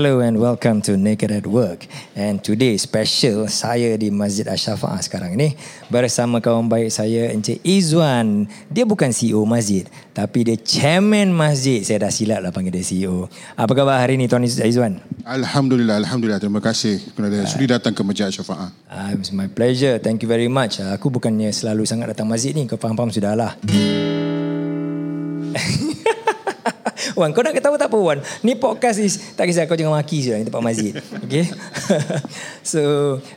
Hello and welcome to Naked at Work. And today special saya di Masjid Asy-Syafaah sekarang ini bersama kawan baik saya Encik Izwan. Dia bukan CEO masjid tapi dia chairman masjid. Saya dah silap lah panggil dia CEO. Apa khabar hari ini Tuan Izwan? Alhamdulillah, Alhamdulillah. Terima kasih kerana sudi datang ke Masjid Asy-Syafaah. Uh, it's my pleasure. Thank you very much. Uh, aku bukannya selalu sangat datang masjid ni. Kau faham-faham sudah lah. Wan, kau nak ketawa tak apa Wan? Ni podcast is tak kisah kau jangan maki je ni tempat masjid. Okay? so,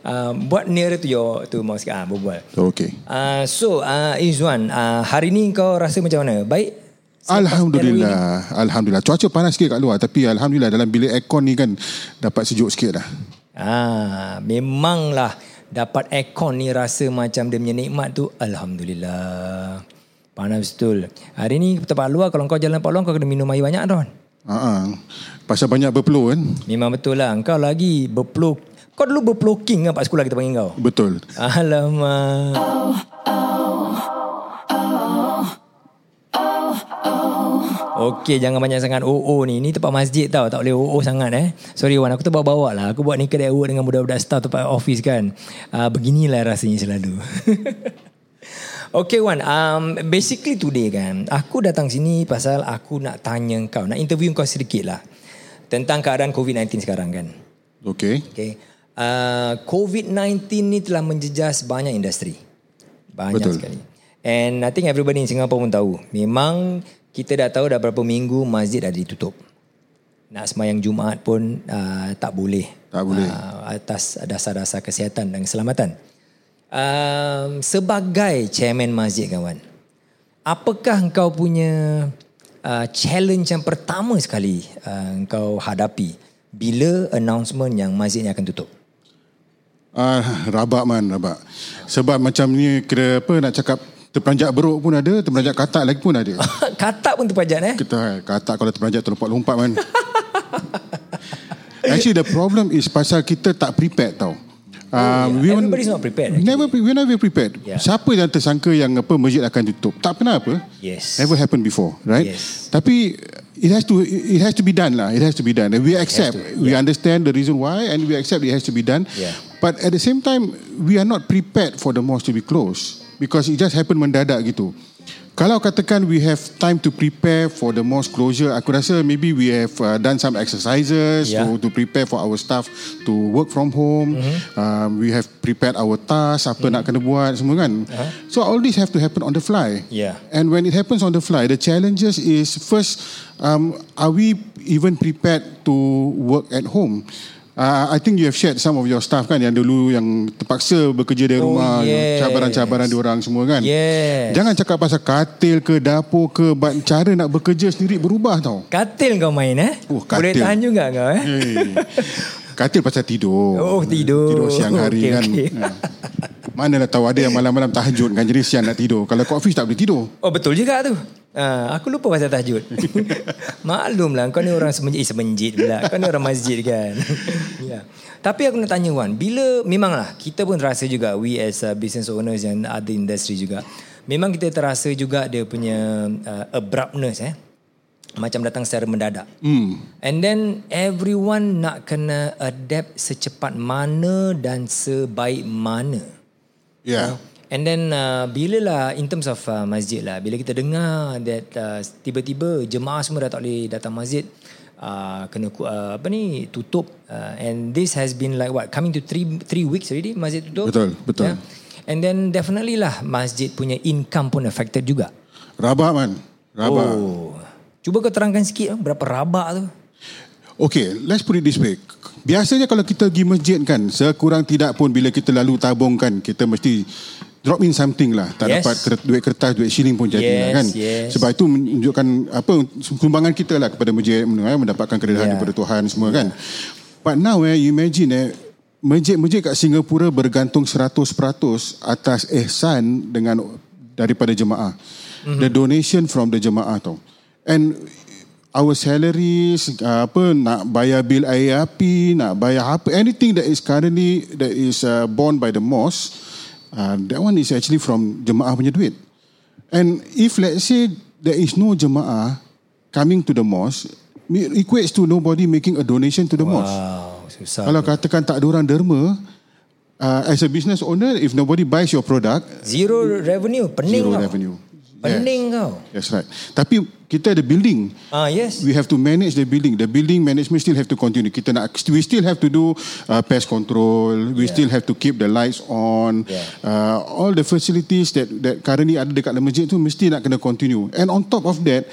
um, buat nearer to your to mosque ah berbual. Okey. Uh, so, uh, Izwan, uh, hari ni kau rasa macam mana? Baik? Alhamdulillah. Alhamdulillah. Cuaca panas sikit kat luar tapi alhamdulillah dalam bilik aircon ni kan dapat sejuk sikit dah. Ah, memanglah dapat aircon ni rasa macam dia punya nikmat tu. Alhamdulillah. Panas betul. Hari ni tempat luar kalau kau jalan tempat luar kau kena minum air banyak Don. Ha. Pasal banyak berpeluh kan? Memang betul lah. Kau lagi berpeluh. Kau dulu berpeluking kan Pak sekolah kita panggil kau? Betul. Alamak. Okey, jangan banyak sangat OO ni. Ni tempat masjid tau. Tak boleh OO sangat eh. Sorry Wan, aku terbawa-bawa lah. Aku buat ni kedai work dengan budak-budak staff tempat office kan. Uh, beginilah rasanya selalu. Okay Wan, um, basically today kan, aku datang sini pasal aku nak tanya kau, nak interview kau sedikit lah. Tentang keadaan COVID-19 sekarang kan. Okey. Okay. Uh, COVID-19 ni telah menjejas banyak industri. Banyak Betul. sekali. And I think everybody in Singapore pun tahu. Memang kita dah tahu dah berapa minggu masjid dah ditutup. Nak semayang Jumaat pun uh, tak boleh. Tak boleh. Uh, atas dasar-dasar kesihatan dan keselamatan. Um, sebagai chairman masjid kawan. Apakah engkau punya uh, challenge yang pertama sekali uh, engkau hadapi bila announcement yang masjid ni akan tutup? Ah, rabak man, rabak. Sebab macam ni kira apa nak cakap terperanjat beruk pun ada, terperanjat katak lagi pun ada. Katak pun terpajat eh? Kita katak kalau terperanjat terlompat-lompat man. Actually the problem is pasal kita tak prepared tau. Um, yeah. Everybody's not prepared, actually. Never, we never prepared. Yeah. Siapa yang tersangka yang apa masjid akan tutup? Tak pernah apa. Yes. Never happened before, right? Yes. Tapi it has to it has to be done lah. It has to be done. And we accept. to, We understand the reason why, and we accept it has to be done. Yeah. But at the same time, we are not prepared for the mosque to be closed because it just happened mendadak gitu. Kalau katakan we have time to prepare for the mosque closure, aku rasa maybe we have uh, done some exercises Yeah. to to prepare for our staff to work from home. Mm-hmm. Um, we have prepared our task, apa nak kena buat semua kan. So all this have to happen on the fly. Uh-huh. Yeah. And when it happens on the fly, the challenges is first, um, are we even prepared to work at home? Uh, I think you have shared some of your staff kan yang dulu yang terpaksa bekerja dari Oh, rumah, yes. cabaran-cabaran diorang semua kan. Yes. Jangan cakap pasal katil ke dapur ke, but cara nak bekerja sendiri berubah tau. Katil kau main eh? Oh, Boleh katil. tahan juga kau eh? Hey. Katil pasal tidur. Oh, tidur. Tidur siang hari Okey, kan. okey. Ha. Manalah tahu ada yang malam-malam tahajud kan jadi siang nak tidur. Kalau kat office tak boleh tidur. Oh betul juga tu. Ha, aku lupa pasal tahajud. Maklum lah kau ni orang semenjit, eh, semenjit pula. Kau ni orang masjid kan. ya. Tapi aku nak tanya Wan, bila memanglah kita pun terasa juga we as uh, business owners and other industry juga. Memang kita terasa juga dia punya uh, abruptness eh. Macam datang secara mendadak. Hmm. And then everyone nak kena adapt secepat mana dan sebaik mana. Yeah. And then uh, bila lah in terms of uh, masjid lah bila kita dengar that uh, tiba-tiba jemaah semua dah tak boleh datang masjid uh, kena uh, apa ni tutup uh, and this has been like what coming to three three weeks already masjid tutup Betul, betul. yeah? and then definitely lah masjid punya income pun affected juga Rabak man. Rabak. oh cuba kau terangkan sikit berapa rabak tu Okay, let's put it this way. Biasanya kalau kita pergi masjid kan, sekurang tidak pun bila kita lalu tabung kan, kita mesti drop in something lah. Tak Yes. dapat duit kertas, duit shilling pun jadi lah Yes, kan. yes. Sebab itu menunjukkan apa sumbangan kita lah kepada masjid, eh, mendapatkan keredahan Yeah. daripada Tuhan semua kan. But now eh, you imagine eh, masjid-masjid kat Singapura bergantung 100% atas ihsan dengan daripada jemaah. Mm-hmm. The donation from the jemaah tau. And our salaries uh, apa nak bayar bil air api nak bayar apa anything that is currently that is uh, borne by the mosque uh, that one is actually from jemaah punya duit and if let's say there is no jemaah coming to the mosque it equates to nobody making a donation to the mosque. Wow, susah. Kalau katakan tak ada orang derma, uh, as a business owner, if nobody buys your product, Zero revenue, pening zero kau. revenue. Pening kau. That's right. Tapi kita ada building. Ah, yes. We have to manage the building. The building management still have to continue. Kita nak, we still have to do uh, pest control. We still have to keep the lights on. Yeah. Uh, all the facilities that that currently ada dekat dalam masjid tu mesti nak kena continue. And on top of that,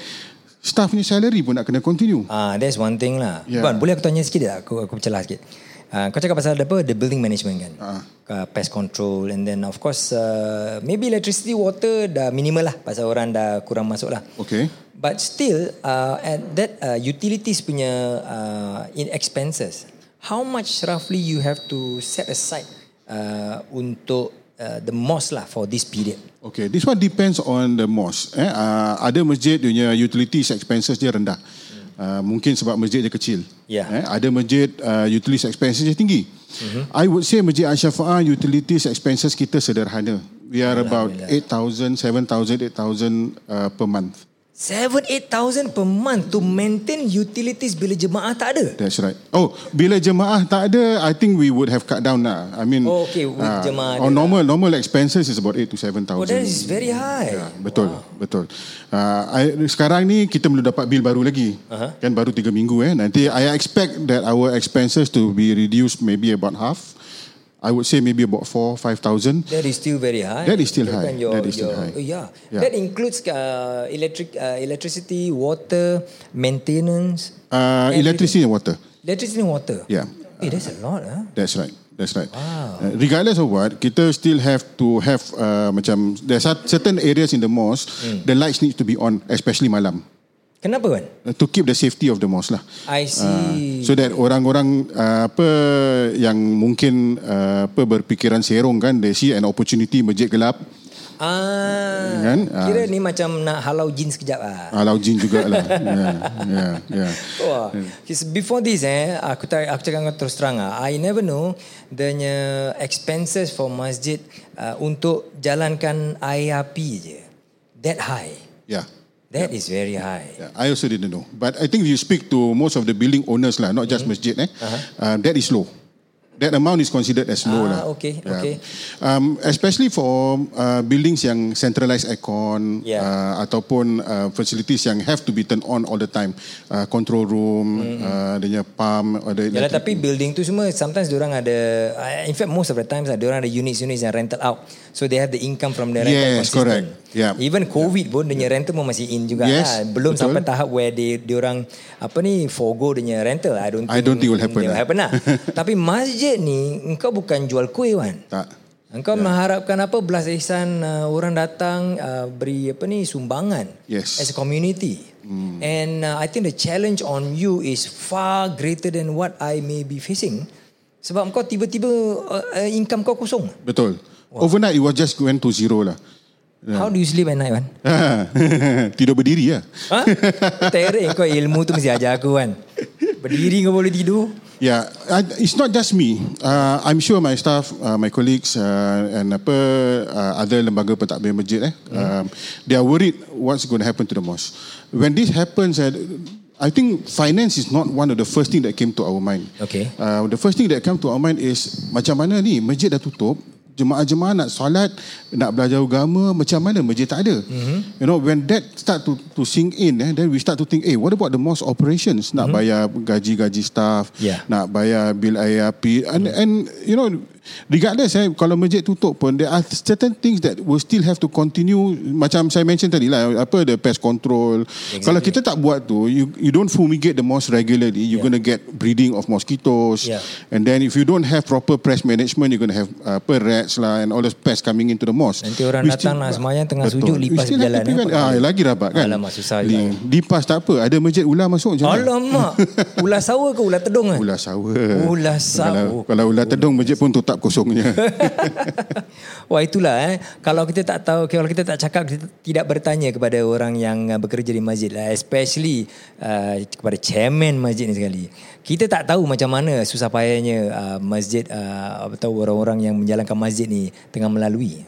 staff ni salary pun nak kena continue. Ah, that's one thing lah. Yeah. Puan, boleh aku tanya sikit tak? Aku aku bercelah sikit. Uh, kau cakap pasal apa? The building management kan? Ah. Uh, pest control and then of course uh, maybe electricity water dah minimal lah pasal orang dah kurang masuk lah. Okay. But still uh, at that uh, utilities punya uh, in expenses, how much roughly you have to set aside uh, untuk uh, the mosque lah for this period? Okay, this one depends on the mosque. Eh, uh, ada masjid punya utilities expenses dia rendah. Uh, mungkin sebab masjid dia kecil. Ya. Eh, ada masjid uh, utilities expenses dia tinggi. I would say Masjid Al-Shafa'ah utilities expenses kita sederhana. We are about 8,000, 7,000, 8,000 uh, per month. Seven eight thousand per month to maintain utilities bila jemaah tak ada. That's right. Oh, bila jemaah tak ada, I think we would have cut down lah. I mean, Oh, okay, with uh, jemaah on ada normal normal expenses is about 8 to 7,000. Oh, that is very high. Ya, betul, wow. betul. Uh, I, sekarang ni kita belum dapat bil baru lagi. Uh-huh. Kan baru tiga minggu eh. Nanti I expect that our expenses to be reduced maybe about half. I would say maybe about 4 5,000. That is still very high. That is still high. Your, That is still your, high. yeah. Yeah. That includes uh, electric, uh, electricity, water, maintenance. Uh, Everything. electricity and water. Electricity and water. Yeah. Eh, that's a lot. Huh? That's right. That's right. Wow. Uh, regardless of what, kita still have to have uh, macam there's certain areas in the mosque Hmm. the lights need to be on especially malam Kenapa kan? uh, to keep the safety of the mosque lah. I see. So that orang-orang uh, apa yang mungkin uh, apa berfikiran serong kan they see an opportunity masjid gelap ah, Kan? Ah. kira ni macam nak halau jin sekejap lah. alau jin jugalah. yeah, yeah, yeah. Wah, Cause before this eh, aku tak aku cakap dengan terus terang ah, I never know the expenses for masjid uh, untuk jalankan air api je. That high. Yeah. That is very high. Yeah, I also didn't know. But I think if you speak to most of the building owners lah, not just masjid eh, uh, that is low. That amount is considered as low. Ah, lah. okay, Yeah. okay. Um, especially for uh, buildings yang centralized aircon Yeah. uh, ataupun uh, facilities yang have to be turned on all the time. Uh, control room, mm-hmm. uh, pump, ada Yalah tapi building tu semua sometimes orang ada uh, in fact most of the times lah orang ada units-units yang rental out. So they have the income from the rental Yes, consistent. correct. Yeah. Even COVID pun dia punya rental pun masih in juga Yes, lah. Belum betul. sampai tahap where they dia orang apa ni forgo dia punya rental. I don't think, I don't think will happen will lah. happen lah. tapi masjid ni engkau bukan jual kuih kan. Tak. Engkau yeah. mengharapkan apa belas ihsan uh, orang datang uh, beri apa ni sumbangan Yes. as a community. Mm. And uh, I think the challenge on you is far greater than what I may be facing. Sebab kau tiba-tiba uh, uh, income kau kosong. Betul. Overnight it was just went to zero lah. Yeah. How do you sleep at night man? Tidur berdiri lah. Ha? Terek kau ilmu tu mesti ajar aku kan. Berdiri kau boleh tidur. Yeah, I, it's not just me. Uh, I'm sure my staff, uh, my colleagues, uh, and apa uh, other lembaga pentadbir masjid, eh, mm. um, they are worried what's going to happen to the mosque. When this happens, uh, I think finance is not one of the first thing that came to our mind. Okay. Uh, the first thing that came to our mind is macam mana ni masjid dah tutup, jemaah-jemaah nak solat, nak belajar agama, macam mana masjid tak ada. Mm-hmm. You know, when that start to to sink in, eh, then we start to think, eh, what about the mosque operations? Nak mm-hmm. bayar gaji-gaji staff, Yeah. nak bayar bil air api, and, Mm. and you know, regardless, eh, kalau masjid tutup pun, there are certain things that will still have to continue. Macam saya mention tadi lah, apa the pest control. Exactly. Kalau kita tak buat tu, you you don't fumigate the mosque regularly, you're Yeah. going to get breeding of mosquitoes. Yeah. And then if you don't have proper pest management, you're going to have uh, apa rats lah and all those pests coming into the mosque. Nanti orang datang nak semayang tengah sujud, We lipas still berjalan, to prevent. eh, Ah, lagi rapat kan. Alamak, susah Li, juga. lipas tak apa. Ada masjid ular masuk je. Alamak. Ular sawa ke ular tedung kan? Ular sawa. Ular sawa. Kalau, kalau ular tedung masjid pun tetap kosongnya. Wah itulah eh. Kalau kita tak tahu, kalau kita tak cakap, kita tidak bertanya kepada orang yang uh, bekerja di masjid lah. Especially uh, kepada chairman masjid ni sekali. Kita tak tahu macam mana susah payahnya uh, masjid uh, atau orang-orang yang menjalankan masjid ni tengah melalui.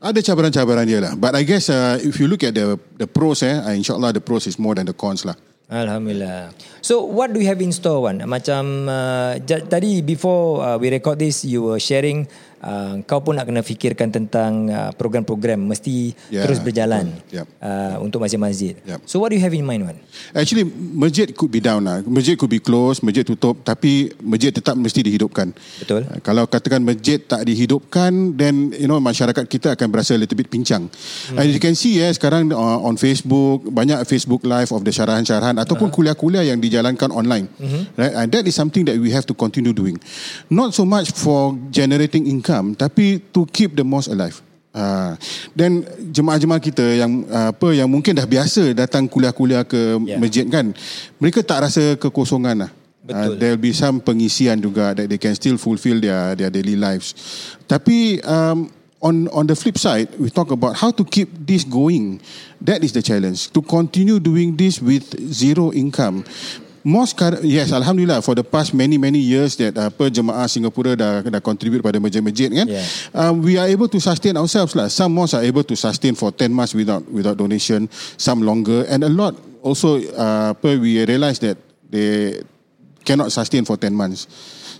Ada cabaran-cabaran dia lah. But I guess uh, if you look at the the pros eh, uh, insyaAllah the pros is more than the cons lah. Alhamdulillah. So what do you have in store Wan? Macam uh, j- tadi before uh, we record this you were sharing uh, kau pun nak kena fikirkan tentang uh, program-program mesti Yeah, terus berjalan betul. Yep. uh, untuk masjid-masjid. Yep. So what do you have in mind Wan? Actually, masjid could be down lah. Masjid could be closed, masjid tutup. Tapi masjid tetap mesti dihidupkan. Betul. Uh, Kalau katakan masjid tak dihidupkan, then you know masyarakat kita akan berasa little bit pincang. Hmm. As you can see eh, sekarang uh, on Facebook, banyak Facebook live of the syarahan-syarahan ataupun kuliah-kuliah yang dijalankan online. Right? And that is something that we have to continue doing. Not so much for generating income, tapi to keep the mosque alive. Uh, dan jemaah-jemaah kita yang uh, apa yang mungkin dah biasa datang kuliah-kuliah ke Yeah. masjid kan mereka tak rasa kekosongan lah Betul. Uh, there'll be some pengisian juga that they can still fulfill their their daily lives tapi um, on on the flip side we talk about how to keep this going that is the challenge to continue doing this with zero income Most kar- yes, alhamdulillah for the past many many years that uh, apa jemaah Singapura dah dah contribute pada masjid-masjid kan. Yeah. Um, we are able to sustain ourselves lah. Some mosques are able to sustain for 10 months without without donation, some longer and a lot also uh, apa we realize that they cannot sustain for 10 months.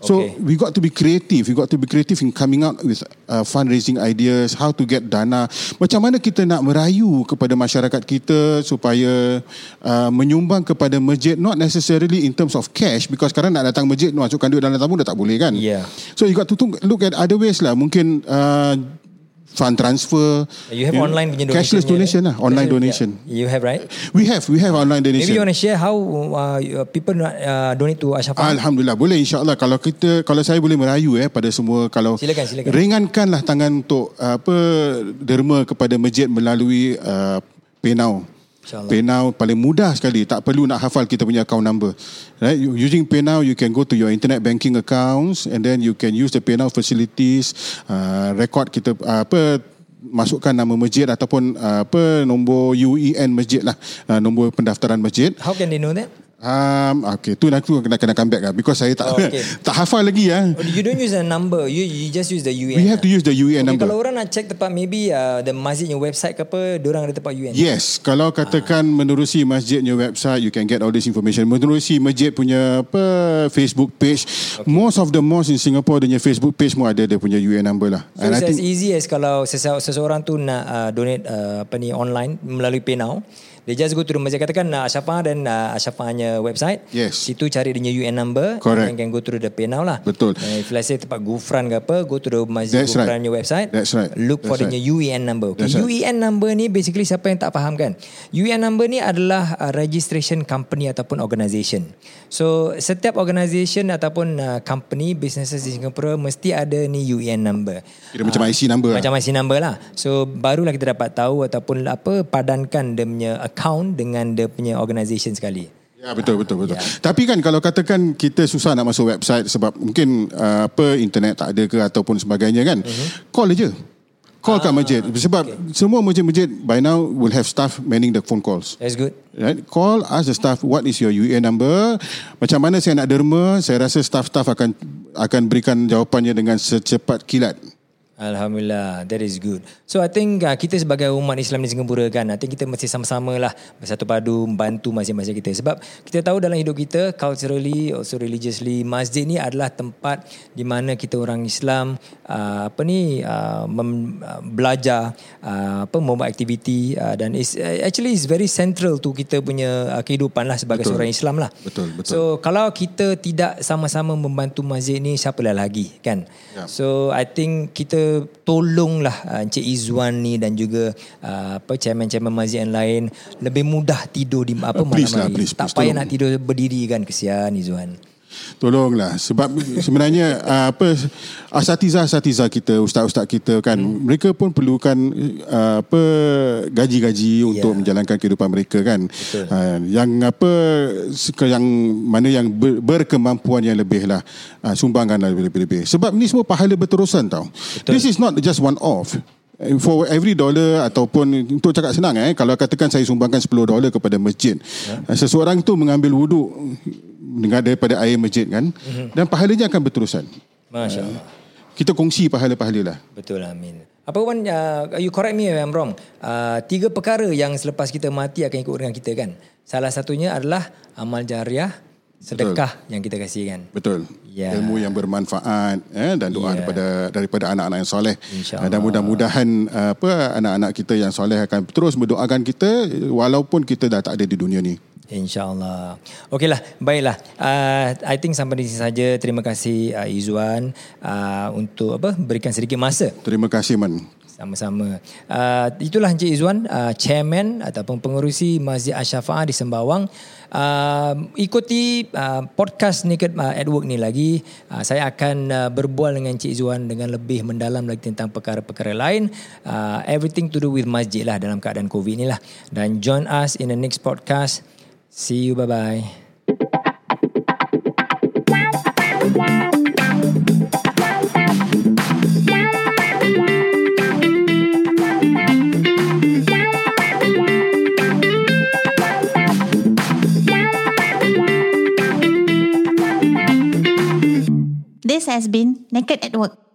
So Okay. we got to be creative. We got to be creative in coming out with uh, fundraising ideas, how to get dana. Macam mana kita nak merayu kepada masyarakat kita supaya uh, menyumbang kepada masjid not necessarily in terms of cash because sekarang nak datang masjid masukkan duit dalam tabung dah tak boleh kan. Yeah. So you got to look at other ways lah. Mungkin uh, fund transfer. You have know, online punya donation. Cashless donation lah. Online donation. You have right? We have we have online donation. Maybe you want to share how uh, people uh, donate to Ashafa? Alhamdulillah boleh insyaallah kalau kita kalau saya boleh merayu eh pada semua kalau Silakan, silakan. ringankanlah tangan untuk uh, apa derma kepada masjid melalui uh, PayNow. PayNow paling mudah sekali. Tak perlu nak hafal kita punya account number. Right? You- using PayNow you can go to your internet banking accounts and then you can use the PayNow facilities uh, record kita uh, apa masukkan nama masjid ataupun uh, apa nombor UEN masjid lah. Uh, nombor pendaftaran masjid. How can they know that? Um, okay, tu nak tu kena kena come back lah because saya tak Oh, okay. tak hafal lagi ya. Oh, you don't use the number. You you just use the UN. We have to use the UN okay, number. Kalau orang nak check tempat maybe uh, the masjidnya website ke apa, orang ada tempat UN. Yes, kalau katakan menerusi masjidnya website, you can get all this information. Menerusi masjid punya apa Facebook page, okay. most of the mosques in Singapore punya Facebook page semua ada dia punya UN number lah. So it's as easy as kalau sese- seseorang tu nak uh, donate uh, apa ni online melalui PayNow, they just go to the masjid katakan uh, Ashafa dan uh, Ashafanya website. Yes. Situ cari dia UN number. Correct. And can go to the PayNow lah. Betul. Uh, if let's say tempat Gufran ke apa, go to the masjid That's Gufran right. website. That's right. Look for That's the UN number. Okay. That's right. UN number ni basically siapa yang tak faham kan? UN number ni adalah uh, registration company ataupun organisation. So setiap organisation ataupun uh, company businesses di Singapura mesti ada ni UN number. Kira macam IC number lah. Macam IC number lah. So barulah kita dapat tahu ataupun apa padankan dia punya account dengan dia punya organisation sekali. Ya betul betul betul. Ya. Tapi kan kalau katakan kita susah nak masuk website sebab mungkin uh, apa internet tak ada ke ataupun sebagainya kan. Uh-huh. Call aja. Call kat masjid sebab okay. semua masjid-masjid by now will have staff manning the phone calls. That's good. Right? Call, ask the staff what is your UN number. Macam mana saya nak derma, saya rasa staff-staff akan akan berikan jawapannya dengan secepat kilat. Alhamdulillah, that is good. So I think uh, kita sebagai umat Islam di Singapura kan, I think kita mesti sama-sama lah bersatu padu membantu masing-masing kita. Sebab kita tahu dalam hidup kita, culturally, also religiously, masjid ni adalah tempat di mana kita orang Islam uh, apa ni uh, mem, uh, belajar, uh, apa membuat aktiviti uh, dan is, uh, actually is very central to kita punya uh, kehidupan lah sebagai Betul. seorang Islam lah. Betul, betul. So kalau kita tidak sama-sama membantu masjid ni siapa lah lagi kan Ya. so I think kita tolonglah uh, Encik Izwan ni dan juga uh, apa chairman-chairman masjid yang lain lebih mudah tidur di apa Uh, please malam lah, hari please, tak please, payah tolong. nak tidur berdiri kan. Kesian Izwan Tolonglah sebab sebenarnya uh, apa asatiza-asatiza kita, ustaz-ustaz kita kan hmm. mereka pun perlukan uh, apa gaji-gaji untuk menjalankan kehidupan mereka kan. Uh, yang apa yang mana yang ber, berkemampuan yang lebih lah uh, sumbangkanlah lebih-lebih. Sebab ni semua pahala berterusan tau. Betul. This is not just one off. Eh, For every dollar ataupun untuk cakap senang eh kalau katakan saya sumbangkan 10 dolar kepada masjid. Yeah. Seseorang itu mengambil wuduk dengan daripada air masjid kan mm-hmm. dan pahalanya akan berterusan. Masya Allah Kita kongsi pahala-pahala lah. betul amin Apa Wan, uh, you correct me if I'm wrong. Uh, tiga perkara yang selepas kita mati akan ikut dengan kita kan. Salah satunya adalah amal jariah, sedekah Betul. yang kita kasih kan. Betul. Ya. Ilmu yang bermanfaat eh, dan doa Ya. daripada daripada anak-anak yang soleh. InsyaAllah. Dan mudah-mudahan uh, apa anak-anak kita yang soleh akan terus mendoakan kita walaupun kita dah tak ada di dunia ni. InsyaAllah. Okeylah, baiklah. Uh, I think sampai di sini saja. Terima kasih uh, Izzuan uh, untuk apa berikan sedikit masa Terima kasih man. sama-sama. Uh, itulah Encik Izzuan, uh, chairman ataupun pengerusi Masjid Asy-Syafa'ah di Sembawang. Uh, ikuti uh, podcast Naked uh, at Work ni lagi. Uh, saya akan uh, berbual dengan Encik Izzuan dengan lebih mendalam lagi tentang perkara-perkara lain. Uh, everything to do with masjid lah dalam keadaan COVID ni lah. Dan join us in the next podcast. See you, bye-bye. This has been Naked at Work.